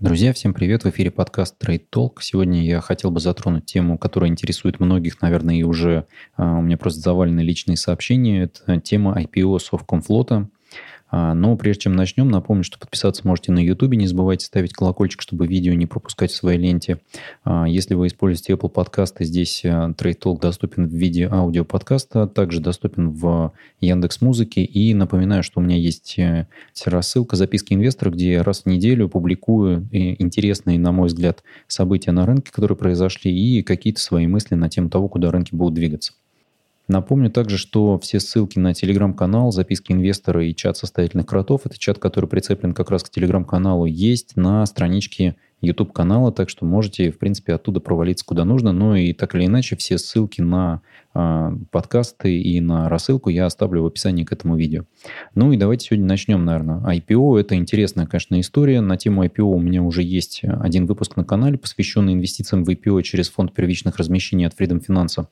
Друзья, всем привет! В эфире подкаст Trade Talk. Сегодня я хотел бы затронуть тему, которая интересует многих, наверное, и уже а, у меня просто завалены личные сообщения. Это тема IPO Совкомфлота. А, но прежде чем начнем, напомню, что подписаться можете на YouTube. Не забывайте ставить колокольчик, чтобы видео не пропускать в своей ленте. А, если вы используете Apple подкасты, здесь а, Trade Talk доступен в виде аудиоподкаста, также доступен в Яндекс Музыке. И напоминаю, что у меня есть э, рассылка записки инвестора, где раз в неделю публикую э, интересные, на мой взгляд, события на рынке, которые произошли, и какие-то свои мысли на тему того, куда рынки будут двигаться. Напомню также, что все ссылки на телеграм-канал, записки инвестора и чат состоятельных кротов, это чат, который прицеплен как раз к телеграм-каналу, есть на страничке YouTube канала, так что можете, в принципе, оттуда провалиться куда нужно. Ну и так или иначе, все ссылки на э, подкасты и на рассылку я оставлю в описании к этому видео. Ну и давайте сегодня начнем, наверное. IPO – это интересная, конечно, история. На тему IPO у меня уже есть один выпуск на канале, посвященный инвестициям в IPO через фонд первичных размещений от Freedom Finance.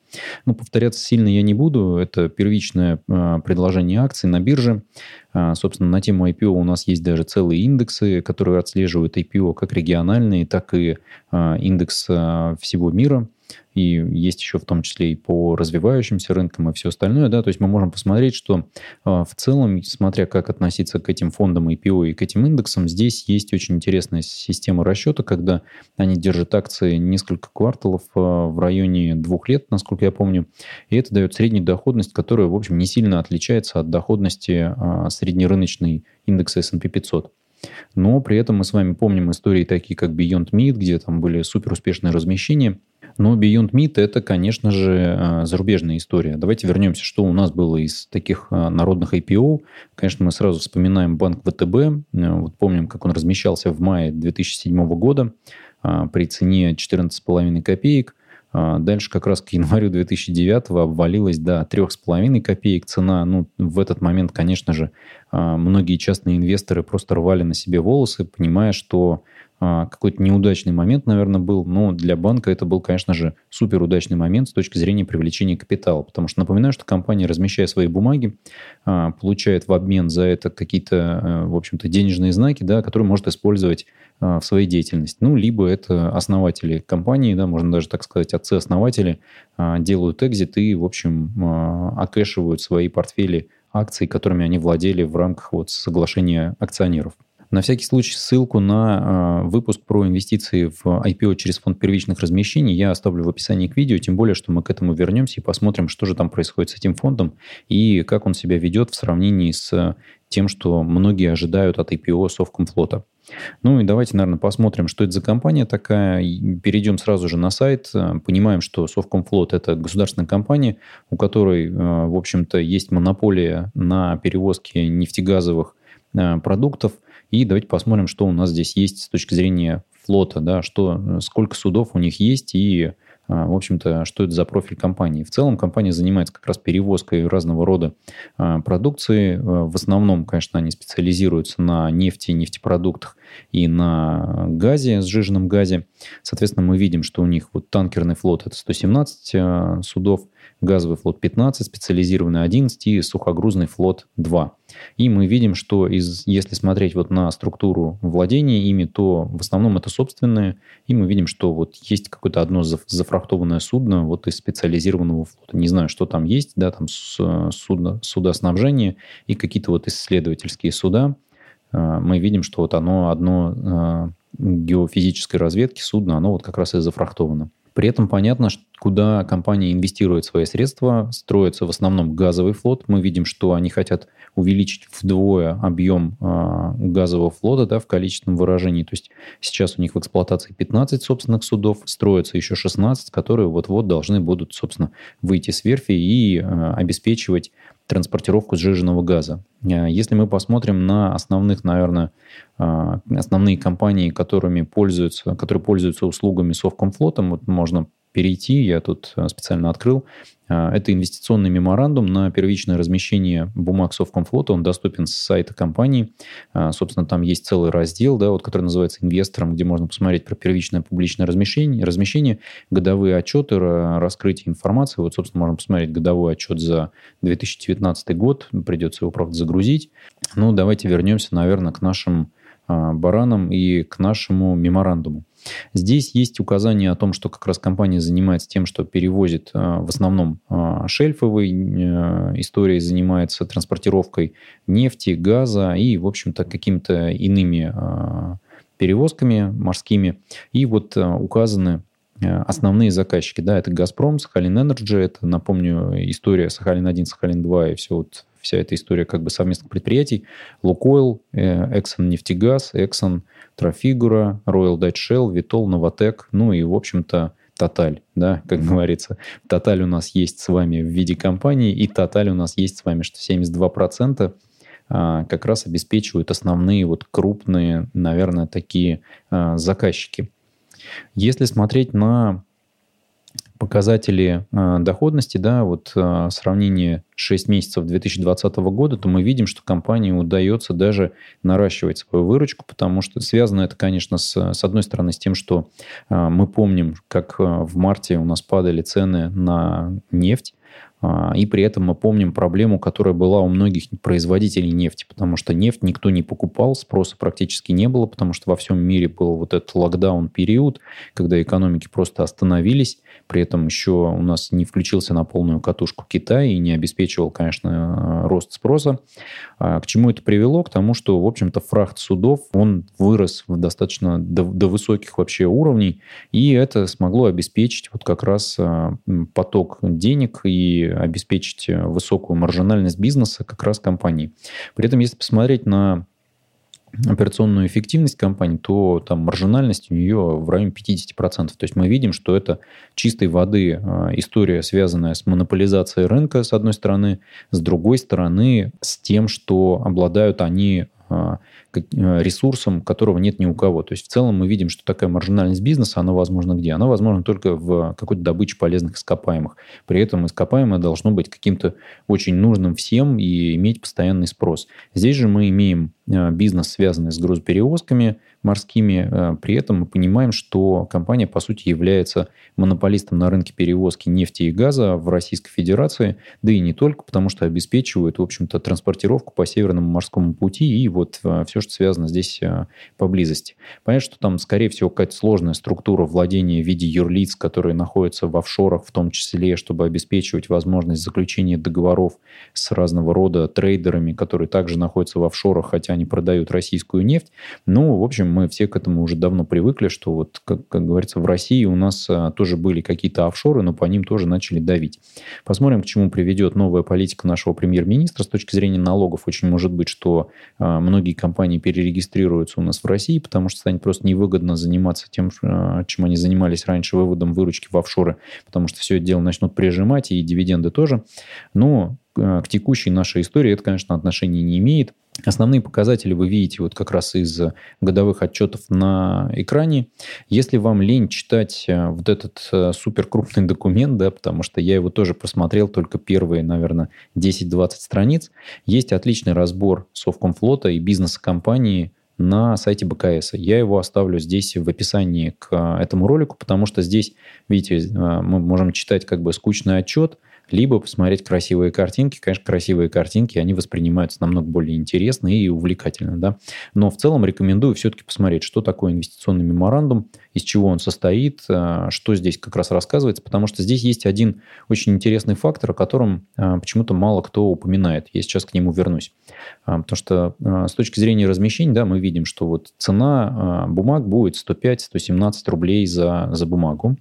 Ну, повторяться сильно я не буду. Это первичное э, предложение акций на бирже. А, собственно, на тему IPO у нас есть даже целые индексы, которые отслеживают IPO как региональные, так и а, индекс а, всего мира. И есть еще в том числе и по развивающимся рынкам и все остальное, да, то есть мы можем посмотреть, что э, в целом, смотря как относиться к этим фондам IPO и к этим индексам, здесь есть очень интересная система расчета, когда они держат акции несколько кварталов в районе двух лет, насколько я помню, и это дает среднюю доходность, которая, в общем, не сильно отличается от доходности среднерыночной индекса S&P 500. Но при этом мы с вами помним истории такие, как Beyond Meat, где там были супер успешные размещения – но Beyond Meat – это, конечно же, а, зарубежная история. Давайте вернемся, что у нас было из таких а, народных IPO. Конечно, мы сразу вспоминаем банк ВТБ. Э, вот помним, как он размещался в мае 2007 года при цене 14,5 копеек. Дальше как раз к январю 2009 обвалилась до 3,5 копеек цена. Ну, в этот момент, конечно же, многие частные инвесторы просто рвали на себе волосы, понимая, что а, какой-то неудачный момент, наверное, был, но для банка это был, конечно же, супер удачный момент с точки зрения привлечения капитала, потому что напоминаю, что компания, размещая свои бумаги, а, получает в обмен за это какие-то, э, в общем-то, денежные знаки, да, которые может использовать а, в своей деятельности. Ну, либо это основатели компании, да, можно даже так сказать, отцы-основатели делают экзит и, в общем, окэшивают свои портфели акций, которыми они владели в рамках вот соглашения акционеров. На всякий случай ссылку на э, выпуск про инвестиции в IPO через фонд первичных размещений я оставлю в описании к видео, тем более, что мы к этому вернемся и посмотрим, что же там происходит с этим фондом и как он себя ведет в сравнении с тем, что многие ожидают от IPO Совкомфлота. Ну и давайте, наверное, посмотрим, что это за компания такая. Перейдем сразу же на сайт. Понимаем, что Совкомфлот – это государственная компания, у которой, э, в общем-то, есть монополия на перевозки нефтегазовых э, продуктов – и давайте посмотрим, что у нас здесь есть с точки зрения флота, да, что, сколько судов у них есть и, а, в общем-то, что это за профиль компании. В целом компания занимается как раз перевозкой разного рода а, продукции. В основном, конечно, они специализируются на нефти, нефтепродуктах и на газе, сжиженном газе. Соответственно, мы видим, что у них вот танкерный флот – это 117 а, судов – газовый флот 15, специализированный 11 и сухогрузный флот 2. И мы видим, что из, если смотреть вот на структуру владения ими, то в основном это собственные, и мы видим, что вот есть какое-то одно зафрахтованное судно вот из специализированного флота. Не знаю, что там есть, да, там судно, судоснабжение и какие-то вот исследовательские суда. А, мы видим, что вот оно одно а, геофизической разведки судно, оно вот как раз и зафрахтовано. При этом понятно, куда компания инвестирует свои средства. Строится в основном газовый флот. Мы видим, что они хотят увеличить вдвое объем э, газового флота да, в количественном выражении. То есть сейчас у них в эксплуатации 15 собственных судов, строится еще 16, которые вот-вот должны будут, собственно, выйти с верфи и э, обеспечивать транспортировку сжиженного газа. Э, если мы посмотрим на основных, наверное, э, основные компании, которыми пользуются, которые пользуются услугами Совкомфлотом, вот можно перейти, я тут э, специально открыл. А, это инвестиционный меморандум на первичное размещение бумаг Совкомфлота. Он доступен с сайта компании. А, собственно, там есть целый раздел, да, вот, который называется «Инвестором», где можно посмотреть про первичное публичное размещение, размещение годовые отчеты, раскрытие информации. Вот, собственно, можно посмотреть годовой отчет за 2019 год. Придется его, правда, загрузить. Ну, давайте вернемся, наверное, к нашим баранам и к нашему меморандуму. Здесь есть указание о том, что как раз компания занимается тем, что перевозит в основном шельфовой историей, занимается транспортировкой нефти, газа и, в общем-то, какими-то иными перевозками морскими. И вот указаны Э, основные заказчики, да, это «Газпром», «Sakhalin Energy», это, напомню, история «Сахалин-1», «Сахалин-2» и все вот вся эта история как бы совместных предприятий, «Лукойл», э, «Exxon Нефтегаз», «Exxon Trafigura», «Royal Dutch Shell», «Vitol», «Новотек», ну и, в общем-то, Тоталь, да, как говорится. Тоталь у нас есть с вами в виде компании, и Тоталь у нас есть с вами, что 72% а, как раз обеспечивают основные вот крупные, наверное, такие а, заказчики. Если смотреть на показатели э, доходности, да, вот э, сравнение 6 месяцев 2020 года, то мы видим, что компании удается даже наращивать свою выручку, потому что связано это, конечно, с, с одной стороны с тем, что э, мы помним, как в марте у нас падали цены на нефть, и при этом мы помним проблему, которая была у многих производителей нефти, потому что нефть никто не покупал, спроса практически не было, потому что во всем мире был вот этот локдаун-период, когда экономики просто остановились, при этом еще у нас не включился на полную катушку Китай и не обеспечивал, конечно, рост спроса. А к чему это привело? К тому, что, в общем-то, фрахт судов, он вырос в достаточно до, до высоких вообще уровней, и это смогло обеспечить вот как раз а, поток денег и обеспечить э, высокую маржинальность бизнеса как раз компании. При этом, если посмотреть на операционную эффективность компании, то там маржинальность у нее в районе 50%. То есть мы видим, что это чистой воды э, история, связанная с монополизацией рынка, с одной стороны, с другой стороны, с тем, что обладают они ресурсом, которого нет ни у кого. То есть в целом мы видим, что такая маржинальность бизнеса, она возможна где? Она возможна только в какой-то добыче полезных ископаемых. При этом ископаемое должно быть каким-то очень нужным всем и иметь постоянный спрос. Здесь же мы имеем э, бизнес, связанный с грузоперевозками, морскими. Э, при этом мы понимаем, что компания, по сути, является монополистом на рынке перевозки нефти и газа в Российской Федерации, да и не только, потому что обеспечивает, в общем-то, транспортировку по Северному морскому пути и вот э, все, что связано здесь э, поблизости. Понятно, что там, скорее всего, какая-то сложная структура владения в виде юрлиц, которые находятся в офшорах, в том числе, чтобы обеспечивать возможность заключения договоров с разного рода трейдерами, которые также находятся в офшорах, хотя они продают российскую нефть. Ну, в общем, мы все к этому уже давно привыкли, что вот, как, как говорится, в России у нас а, тоже были какие-то офшоры, но по ним тоже начали давить. Посмотрим, к чему приведет новая политика нашего премьер-министра. С точки зрения налогов очень может быть, что а, многие компании перерегистрируются у нас в России, потому что станет просто невыгодно заниматься тем, а, чем они занимались раньше, выводом выручки в офшоры, потому что все это дело начнут прижимать, и дивиденды тоже. Но к текущей нашей истории это, конечно, отношения не имеет. Основные показатели вы видите вот как раз из годовых отчетов на экране. Если вам лень читать э, вот этот э, супер крупный документ, да, потому что я его тоже просмотрел только первые, наверное, 10-20 страниц, есть отличный разбор Совкомфлота и бизнеса компании на сайте БКС. Я его оставлю здесь в описании к э, этому ролику, потому что здесь, видите, мы можем читать как бы скучный отчет – либо посмотреть красивые картинки. Конечно, красивые картинки, они воспринимаются намного более интересно и увлекательно. Да? Но в целом рекомендую все-таки посмотреть, что такое инвестиционный меморандум, из чего он состоит, э, что здесь как раз рассказывается, потому что здесь есть один очень интересный фактор, о котором почему-то мало кто упоминает. Я сейчас к нему вернусь. Потому что с точки зрения размещения, да, мы видим, что вот цена бумаг будет 105-117 рублей за, за бумагу.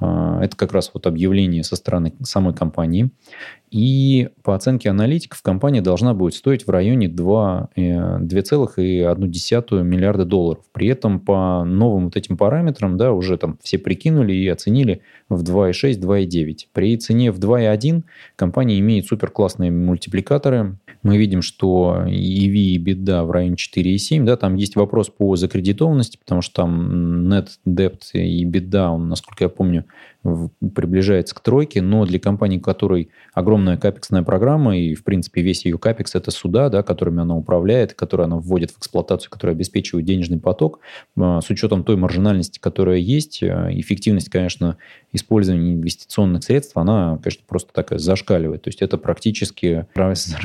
А, это как раз вот объявление со стороны самой компании. И по оценке аналитиков компания должна будет стоить в районе 2, 2,1 э, миллиарда долларов. При этом по новым вот этим параметрам, да, уже там все прикинули и оценили в 2,6, 2,9. При цене в 2,1 компания имеет супер классные мультипликаторы. Мы видим, что EV и беда в районе 4,7. Да, там есть вопрос по закредитованности, потому что там net debt и беда, он, насколько я помню, приближается к тройке, но для компании, которой огромная капексная программа, и, в принципе, весь ее капекс – это суда, да, которыми она управляет, которые она вводит в эксплуатацию, которые обеспечивают денежный поток, а, с учетом той маржинальности, которая есть, а, эффективность, конечно, использования инвестиционных средств, она, конечно, просто такая зашкаливает. То есть это практически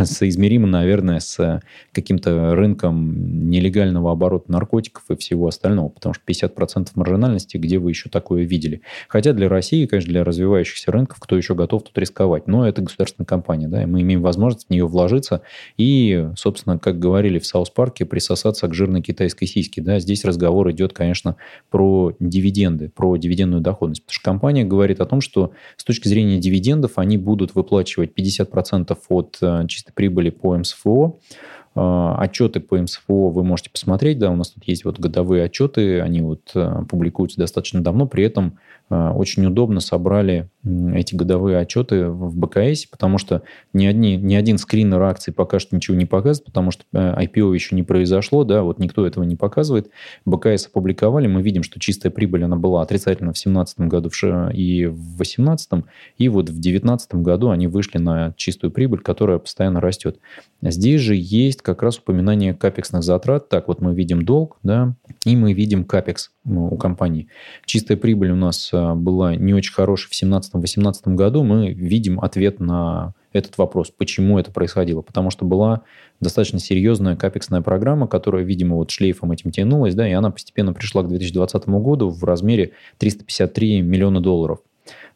соизмеримо, наверное, с каким-то рынком нелегального оборота наркотиков и всего остального, потому что 50% маржинальности, где вы еще такое видели. Хотя для России, конечно, для развивающихся рынков, кто еще готов тут рисковать. Но это государственная компания, да, и мы имеем возможность в нее вложиться и, собственно, как говорили в South Park'е, присосаться к жирной китайской сиське. Да. Здесь разговор идет, конечно, про дивиденды, про дивидендную доходность. Потому что компания говорит о том, что с точки зрения дивидендов они будут выплачивать 50% от э, чистой прибыли по МСФО, а, отчеты по МСФО вы можете посмотреть, да, у нас тут есть вот годовые отчеты, они вот э, публикуются достаточно давно, при этом э, очень удобно собрали эти годовые отчеты в БКС, потому что ни, одни, ни один скринер акций пока что ничего не показывает, потому что IPO э, еще не произошло, да, вот никто этого не показывает. БКС опубликовали, мы видим, что чистая прибыль, она была отрицательна в 2017 году и в 2018, и вот в 2019 году они вышли на чистую прибыль, которая постоянно растет. Здесь же есть как раз упоминание капексных затрат. Так, вот мы видим долг, да, и мы видим капекс у компании. Чистая прибыль у нас а, была не очень хорошая в 2017-2018 году. Мы видим ответ на этот вопрос, почему это происходило. Потому что была достаточно серьезная капексная программа, которая, видимо, вот шлейфом этим тянулась, да, и она постепенно пришла к 2020 году в размере 353 миллиона долларов.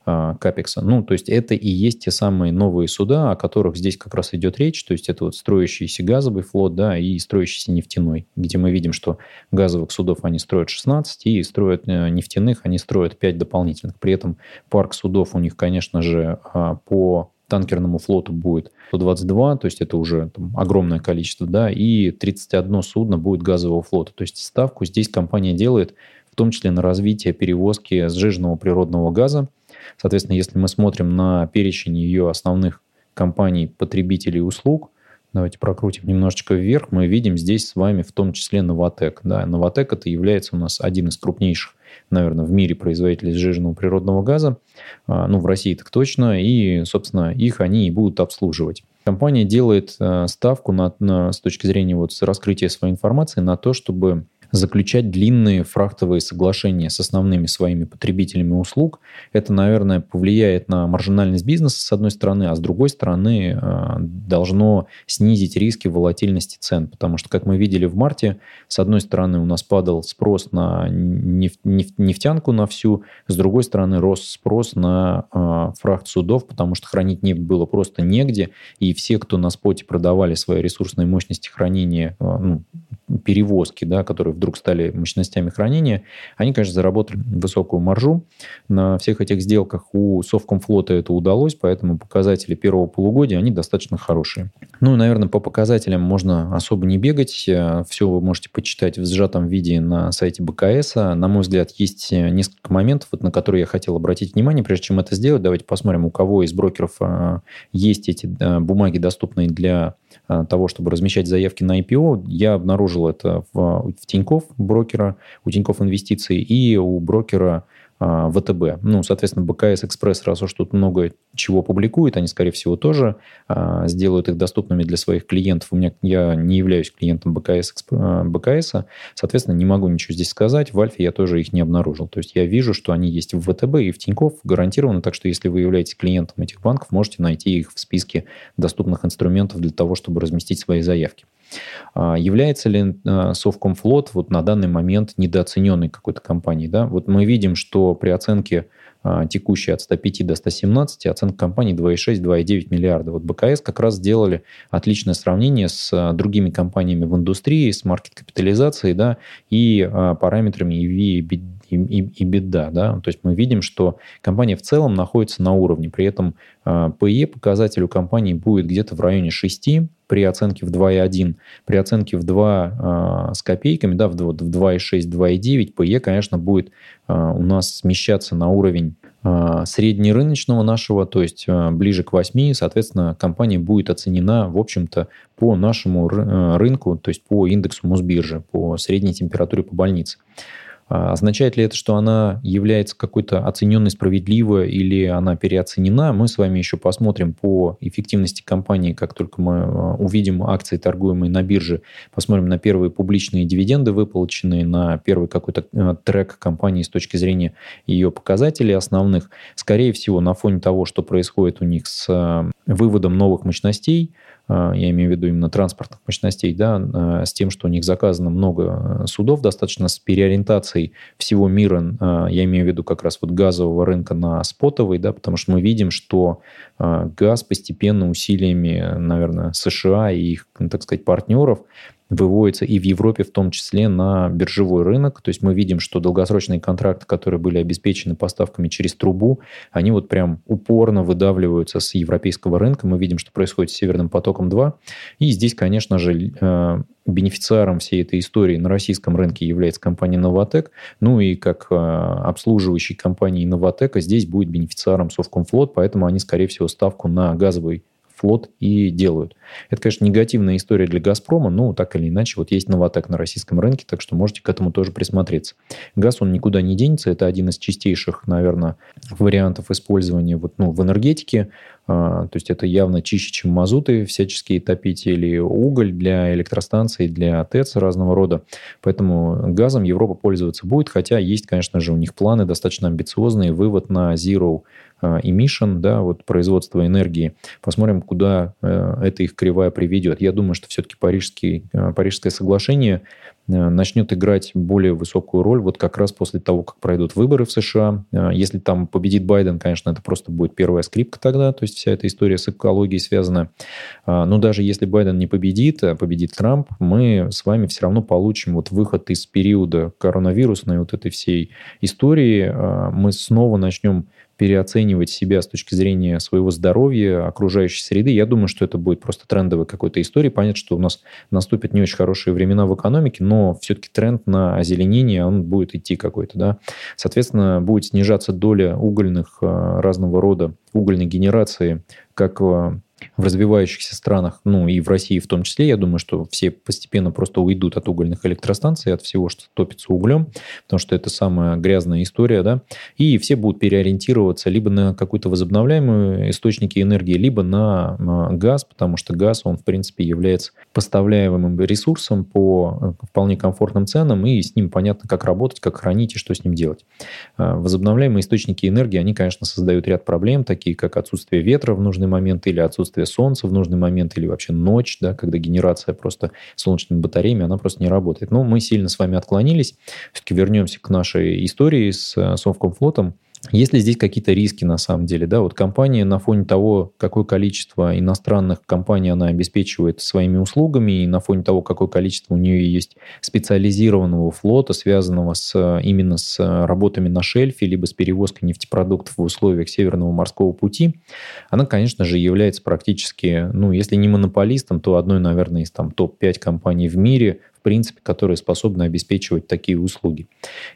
А, капекса. Ну, то есть это и есть те самые новые суда, о которых здесь как раз идет речь. То есть это вот строящийся газовый флот, да, и строящийся нефтяной, где мы видим, что газовых судов они строят 16, и строят э, нефтяных они строят 5 дополнительных. При этом парк судов у них, конечно же, а, по танкерному флоту будет 122, то есть это уже там, огромное количество, да, и 31 судно будет газового флота. То есть ставку здесь компания делает в том числе на развитие перевозки сжиженного природного газа, Соответственно, если мы смотрим на перечень ее основных компаний потребителей услуг, давайте прокрутим немножечко вверх, мы видим здесь с вами в том числе Новотек. Да, Новотек это является у нас один из крупнейших, наверное, в мире производителей сжиженного природного газа, а, ну, в России так точно, и, собственно, их они и будут обслуживать. Компания делает э, ставку на, на, с точки зрения вот раскрытия своей информации на то, чтобы заключать длинные фрахтовые соглашения с основными своими потребителями услуг. Это, наверное, повлияет на маржинальность бизнеса, с одной стороны, а с другой стороны, э, должно снизить риски волатильности цен. Потому что, как мы видели в марте, с одной стороны, у нас падал спрос на нефтянку на всю, с другой стороны, рос спрос на э, фрахт судов, потому что хранить нефть было просто негде, и все, кто на споте продавали свои ресурсные мощности хранения, э, ну, перевозки, да, которые вдруг стали мощностями хранения, они, конечно, заработали высокую маржу. На всех этих сделках у Совкомфлота это удалось, поэтому показатели первого полугодия, они достаточно хорошие. Ну наверное, по показателям можно особо не бегать. Все вы можете почитать в сжатом виде на сайте БКС. На мой взгляд, есть несколько моментов, вот, на которые я хотел обратить внимание. Прежде чем это сделать, давайте посмотрим, у кого из брокеров а, есть эти бумаги, доступные для а, того, чтобы размещать заявки на IPO. Я обнаружил это в, в Тинькофф брокера, у Тинькофф Инвестиций и у брокера а, ВТБ. Ну, соответственно, БКС Экспресс, раз уж тут много чего публикует, они, скорее всего, тоже а, сделают их доступными для своих клиентов. У меня я не являюсь клиентом БКС, а, БКС, соответственно, не могу ничего здесь сказать. В Альфе я тоже их не обнаружил. То есть я вижу, что они есть в ВТБ и в Тинькофф гарантированно, так что если вы являетесь клиентом этих банков, можете найти их в списке доступных инструментов для того, чтобы разместить свои заявки. А, является ли а, Совкомфлот вот на данный момент недооцененной какой-то компанией? Да? Вот мы видим, что при оценке а, текущей от 105 до 117, оценка компании 2,6-2,9 миллиарда. Вот БКС как раз сделали отличное сравнение с другими компаниями в индустрии, с маркет-капитализацией да, и параметрами EV и, и, и беда. Да? То есть мы видим, что компания в целом находится на уровне. При этом PE показатель у компании будет где-то в районе 6, при оценке в 2,1, при оценке в 2 э, с копейками, да, в, в 2,6, 2,9, PE, конечно, будет э, у нас смещаться на уровень среднерыночного нашего, то есть ближе к 8, соответственно, компания будет оценена, в общем-то, по нашему рынку, то есть по индексу Мосбиржи, по средней температуре по больнице. А означает ли это, что она является какой-то оцененной справедливо или она переоценена? Мы с вами еще посмотрим по эффективности компании, как только мы а, увидим акции, торгуемые на бирже, посмотрим на первые публичные дивиденды, выплаченные, на первый какой-то а, трек компании с точки зрения ее показателей основных. Скорее всего, на фоне того, что происходит у них с выводом новых мощностей, я имею в виду именно транспортных мощностей, да, а, с тем, что у них заказано много а, судов, достаточно с переориентацией всего мира, я имею в виду как раз вот газового рынка на спотовый, да, потому что мы видим, что газ постепенно усилиями, наверное, США и их, так сказать, партнеров выводится и в Европе в том числе на биржевой рынок. То есть мы видим, что долгосрочные контракты, которые были обеспечены поставками через трубу, они вот прям упорно выдавливаются с европейского рынка. Мы видим, что происходит с Северным потоком-2. И здесь, конечно же, э, бенефициаром всей этой истории на российском рынке является компания «Новотек». Ну и как э, обслуживающей компании «Новотека» здесь будет бенефициаром Совкомфлот, поэтому они, скорее всего, ставку на газовый флот и делают. Это, конечно, негативная история для «Газпрома», но так или иначе вот есть «Новотек» на российском рынке, так что можете к этому тоже присмотреться. Газ, он никуда не денется, это один из чистейших, наверное, вариантов использования вот, ну, в энергетике. А, то есть это явно чище, чем мазуты всяческие топить или уголь для электростанций, для ТЭЦ разного рода. Поэтому газом Европа пользоваться будет, хотя есть, конечно же, у них планы достаточно амбициозные, вывод на zero emission, да, вот производство энергии. Посмотрим, куда э, эта их кривая приведет. Я думаю, что все-таки Парижский, э, Парижское соглашение Э, начнет играть более высокую роль вот как раз после того, как пройдут выборы в США. Э, если там победит Байден, конечно, это просто будет первая скрипка тогда, то есть вся эта история с экологией связана. Э, но даже если Байден не победит, а победит Трамп, мы с вами все равно получим вот выход из периода коронавирусной вот этой всей истории. Мы снова начнем переоценивать себя с точки зрения своего здоровья, окружающей среды. Я думаю, что это будет просто трендовой какой-то истории. Понятно, что у нас наступят не очень хорошие времена в экономике, но все-таки тренд на озеленение, он будет идти какой-то. Да? Соответственно, будет снижаться доля угольных а, разного рода, угольной генерации, как а, в развивающихся странах, ну и в России в том числе, я думаю, что все постепенно просто уйдут от угольных электростанций, от всего, что топится углем, потому что это самая грязная история, да, и все будут переориентироваться либо на какую-то возобновляемую источники энергии, либо на газ, потому что газ, он, в принципе, является поставляемым ресурсом по э, вполне комфортным ценам, и с ним понятно, как работать, как хранить и что с ним делать. А, возобновляемые источники энергии, они, конечно, создают ряд проблем, такие как отсутствие ветра в нужный момент или отсутствие отсутствие солнца в нужный момент или вообще ночь, да, когда генерация просто солнечными батареями, она просто не работает. Но мы сильно с вами отклонились. Все-таки вернемся к нашей истории с э, Совкомфлотом. Есть ли здесь какие-то риски на самом деле? Да, вот компания на фоне того, какое количество иностранных компаний она обеспечивает своими услугами, и на фоне того, какое количество у нее есть специализированного флота, связанного с, именно с работами на шельфе, либо с перевозкой нефтепродуктов в условиях Северного морского пути, она, конечно же, является практически, ну, если не монополистом, то одной, наверное, из там топ-5 компаний в мире принципе, которые способны обеспечивать такие услуги.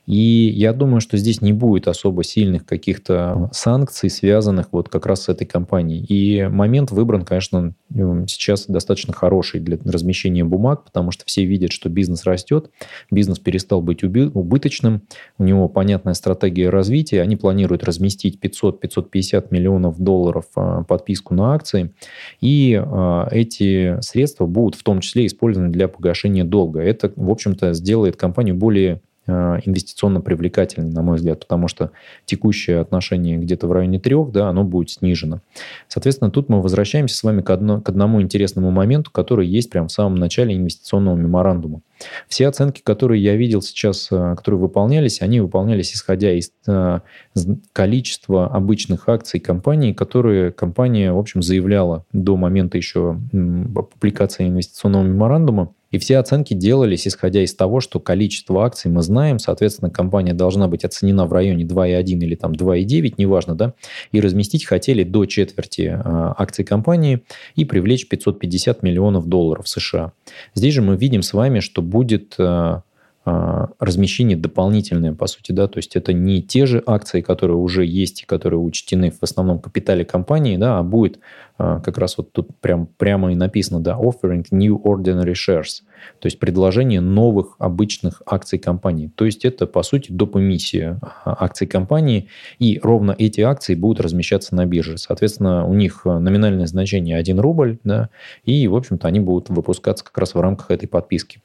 И я думаю, что здесь не будет особо сильных каких-то санкций, связанных вот как раз с этой компанией. И момент выбран, конечно, сейчас достаточно хороший для размещения бумаг, потому что все видят, что бизнес растет, бизнес перестал быть убыточным, у него понятная стратегия развития, они планируют разместить 500-550 миллионов долларов а, подписку на акции, и а, эти средства будут в том числе использованы для погашения долга это, в общем-то, сделает компанию более Э, инвестиционно привлекательный, на мой взгляд, потому что текущее отношение где-то в районе трех, да, оно будет снижено. Соответственно, тут мы возвращаемся с вами к, одно, к одному интересному моменту, который есть прямо в самом начале инвестиционного меморандума. Все оценки, которые я видел сейчас, э, которые выполнялись, они выполнялись исходя из э, количества обычных акций компании, которые компания, в общем, заявляла до момента еще публикации инвестиционного меморандума. И все оценки делались исходя из того, что количество акций мы знаем, соответственно, компания должна быть оценена в районе 2,1 или там 2,9, неважно, да, и разместить хотели до четверти а, акций компании и привлечь 550 миллионов долларов США. Здесь же мы видим с вами, что будет а, размещение дополнительное, по сути, да, то есть это не те же акции, которые уже есть и которые учтены в основном капитале компании, да, а будет как раз вот тут прям, прямо и написано, да, offering new ordinary shares, то есть предложение новых обычных акций компании. То есть это, по сути, доп. эмиссия акций компании, и ровно эти акции будут размещаться на бирже. Соответственно, у них номинальное значение 1 рубль, да, и, в общем-то, они будут выпускаться как раз в рамках этой подписки.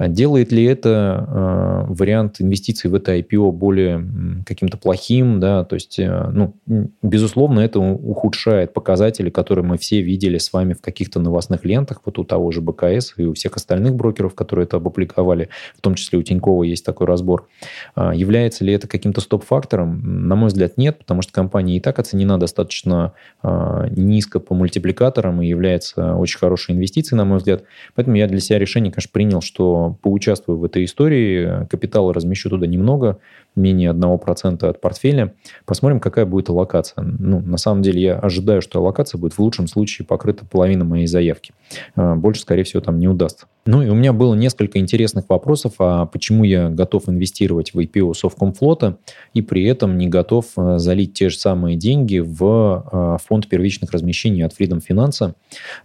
А делает ли это э, вариант инвестиций в это IPO более каким-то плохим? Да? То есть, э, ну, безусловно, это ухудшает показатели, которые мы все видели с вами в каких-то новостных лентах, вот у того же БКС и у всех остальных брокеров, которые это опубликовали, в том числе у Тинькова есть такой разбор. А является ли это каким-то стоп-фактором? На мой взгляд, нет, потому что компания и так оценена достаточно э, низко по мультипликаторам и является очень хорошей инвестицией, на мой взгляд. Поэтому я для себя решение, конечно, принял, что поучаствую в этой истории, капитала размещу туда немного, менее 1% от портфеля. Посмотрим, какая будет аллокация. Ну, на самом деле, я ожидаю, что аллокация будет в лучшем случае покрыта половина моей заявки. А, больше, скорее всего, там не удастся. Ну и у меня было несколько интересных вопросов, а почему я готов инвестировать в IPO Совкомфлота и при этом не готов а, залить те же самые деньги в а, фонд первичных размещений от Freedom Finance.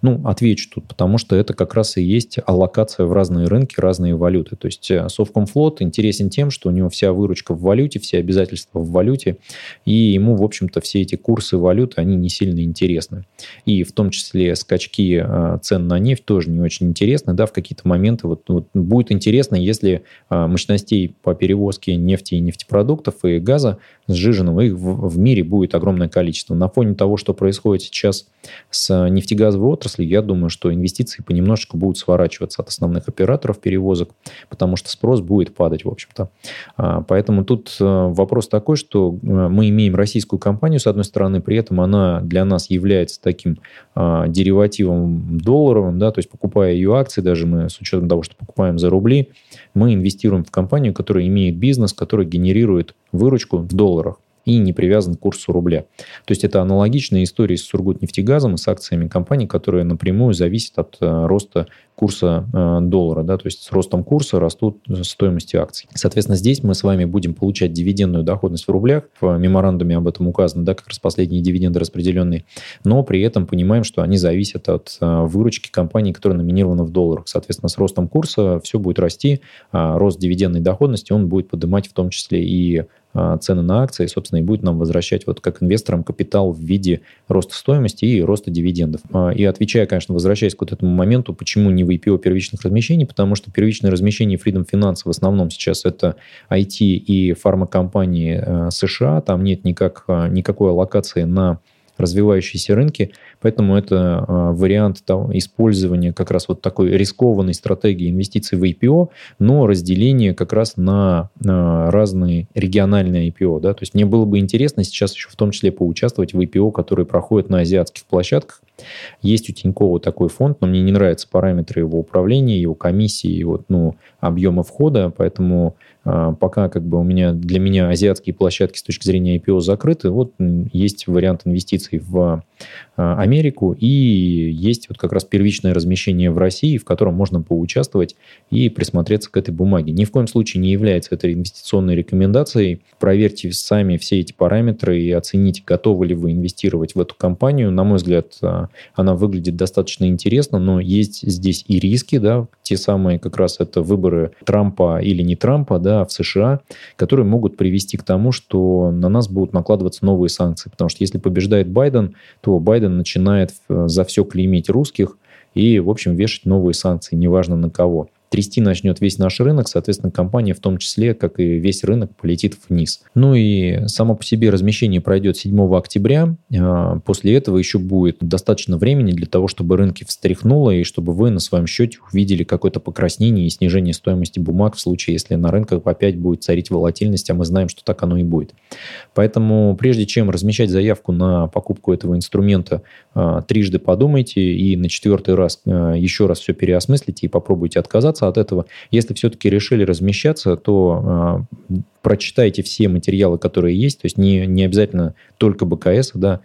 Ну, отвечу тут, потому что это как раз и есть аллокация в разные рынки, разные валюты. То есть Совкомфлот интересен тем, что у него вся выручка в валюте, все обязательства в валюте, и ему, в общем-то, все эти курсы валюты, они не сильно интересны. И в том числе скачки а, цен на нефть тоже не очень интересны, да, в какие-то моменты вот, вот будет интересно, если а, мощностей по перевозке нефти и нефтепродуктов и газа сжиженного их в, в мире будет огромное количество. На фоне того, что происходит сейчас с нефтегазовой отраслью, я думаю, что инвестиции понемножечку будут сворачиваться от основных операторов перевозок, потому что спрос будет падать, в общем-то. А, поэтому тут э, вопрос такой, что э, мы имеем российскую компанию, с одной стороны, при этом она для нас является таким а, деривативом долларовым, да, то есть покупая ее акции, даже мы с учетом того, что покупаем за рубли, мы инвестируем в компанию, которая имеет бизнес, который генерирует выручку в долларах и не привязан к курсу рубля. То есть это аналогичная история с Сургутнефтегазом и с акциями компаний, которые напрямую зависят от э, роста курса э, доллара. Да? То есть с ростом курса растут стоимости акций. Соответственно, здесь мы с вами будем получать дивидендную доходность в рублях. В меморандуме об этом указано, да, как раз последние дивиденды распределенные. Но при этом понимаем, что они зависят от э, выручки компании, которая номинирована в долларах. Соответственно, с ростом курса все будет расти, а рост дивидендной доходности он будет поднимать в том числе и цены на акции, собственно, и будет нам возвращать вот как инвесторам капитал в виде роста стоимости и роста дивидендов. А, и отвечая, конечно, возвращаясь к вот этому моменту, почему не в IPO первичных размещений, потому что первичные размещения Freedom Finance в основном сейчас это IT и фармакомпании э, США, там нет никак, никакой аллокации на развивающиеся рынки, поэтому это а, вариант того, использования как раз вот такой рискованной стратегии инвестиций в IPO, но разделение как раз на, на разные региональные IPO. Да? То есть мне было бы интересно сейчас еще в том числе поучаствовать в IPO, которые проходят на азиатских площадках. Есть у Тинькова такой фонд, но мне не нравятся параметры его управления, его комиссии, его ну, объема входа, поэтому а, пока как бы у меня для меня азиатские площадки с точки зрения IPO закрыты. Вот есть вариант инвестиций в а, Америку и есть вот как раз первичное размещение в России, в котором можно поучаствовать и присмотреться к этой бумаге. Ни в коем случае не является это инвестиционной рекомендацией. Проверьте сами все эти параметры и оцените, готовы ли вы инвестировать в эту компанию. На мой взгляд, а, она выглядит достаточно интересно, но есть здесь и риски, да, те самые как раз это выборы Трампа или не Трампа, да, в США, которые могут привести к тому, что на нас будут накладываться новые санкции. Потому что если побеждает Байден, то Байден начинает э, за все клеймить русских и, в общем, вешать новые санкции, неважно на кого трясти начнет весь наш рынок, соответственно, компания в том числе, как и весь рынок, полетит вниз. Ну и само по себе размещение пройдет 7 октября. А, после этого еще будет достаточно времени для того, чтобы рынки встряхнуло и чтобы вы на своем счете увидели какое-то покраснение и снижение стоимости бумаг в случае, если на рынках опять будет царить волатильность, а мы знаем, что так оно и будет. Поэтому прежде чем размещать заявку на покупку этого инструмента, а, трижды подумайте и на четвертый раз а, еще раз все переосмыслите и попробуйте отказаться плохо от этого. Если все-таки решили размещаться, то э, прочитайте все материалы, которые есть, то есть не, не обязательно только БКС, да,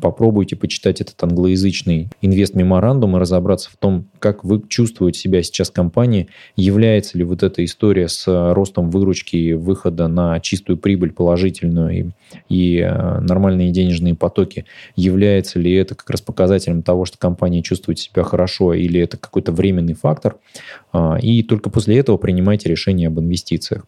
попробуйте почитать этот англоязычный инвест-меморандум и разобраться в том, как вы чувствуете себя сейчас компания, является ли вот эта история с ростом выручки и выхода на чистую прибыль положительную и, и э, нормальные денежные потоки, является ли это как раз показателем того, что компания чувствует себя хорошо или это какой-то временный фактор, а, и только после этого принимайте решение об инвестициях.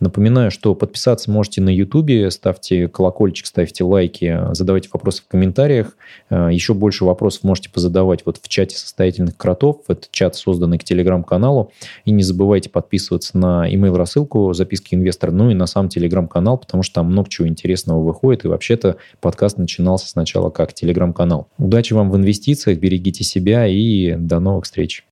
Напоминаю, что подписаться можете на YouTube, ставьте колокольчик, ставьте лайки, задавайте вопросы в комментариях. Э, Еще больше вопросов можете позадавать вот в чате состоятельных кротов. Это чат, созданный к телеграм-каналу. И не забывайте подписываться на email рассылку записки инвестора, ну и на сам телеграм-канал, потому что там много чего интересного выходит. И вообще-то подкаст начинался сначала как телеграм-канал. Удачи вам в инвестициях, берегите себя и до новых встреч.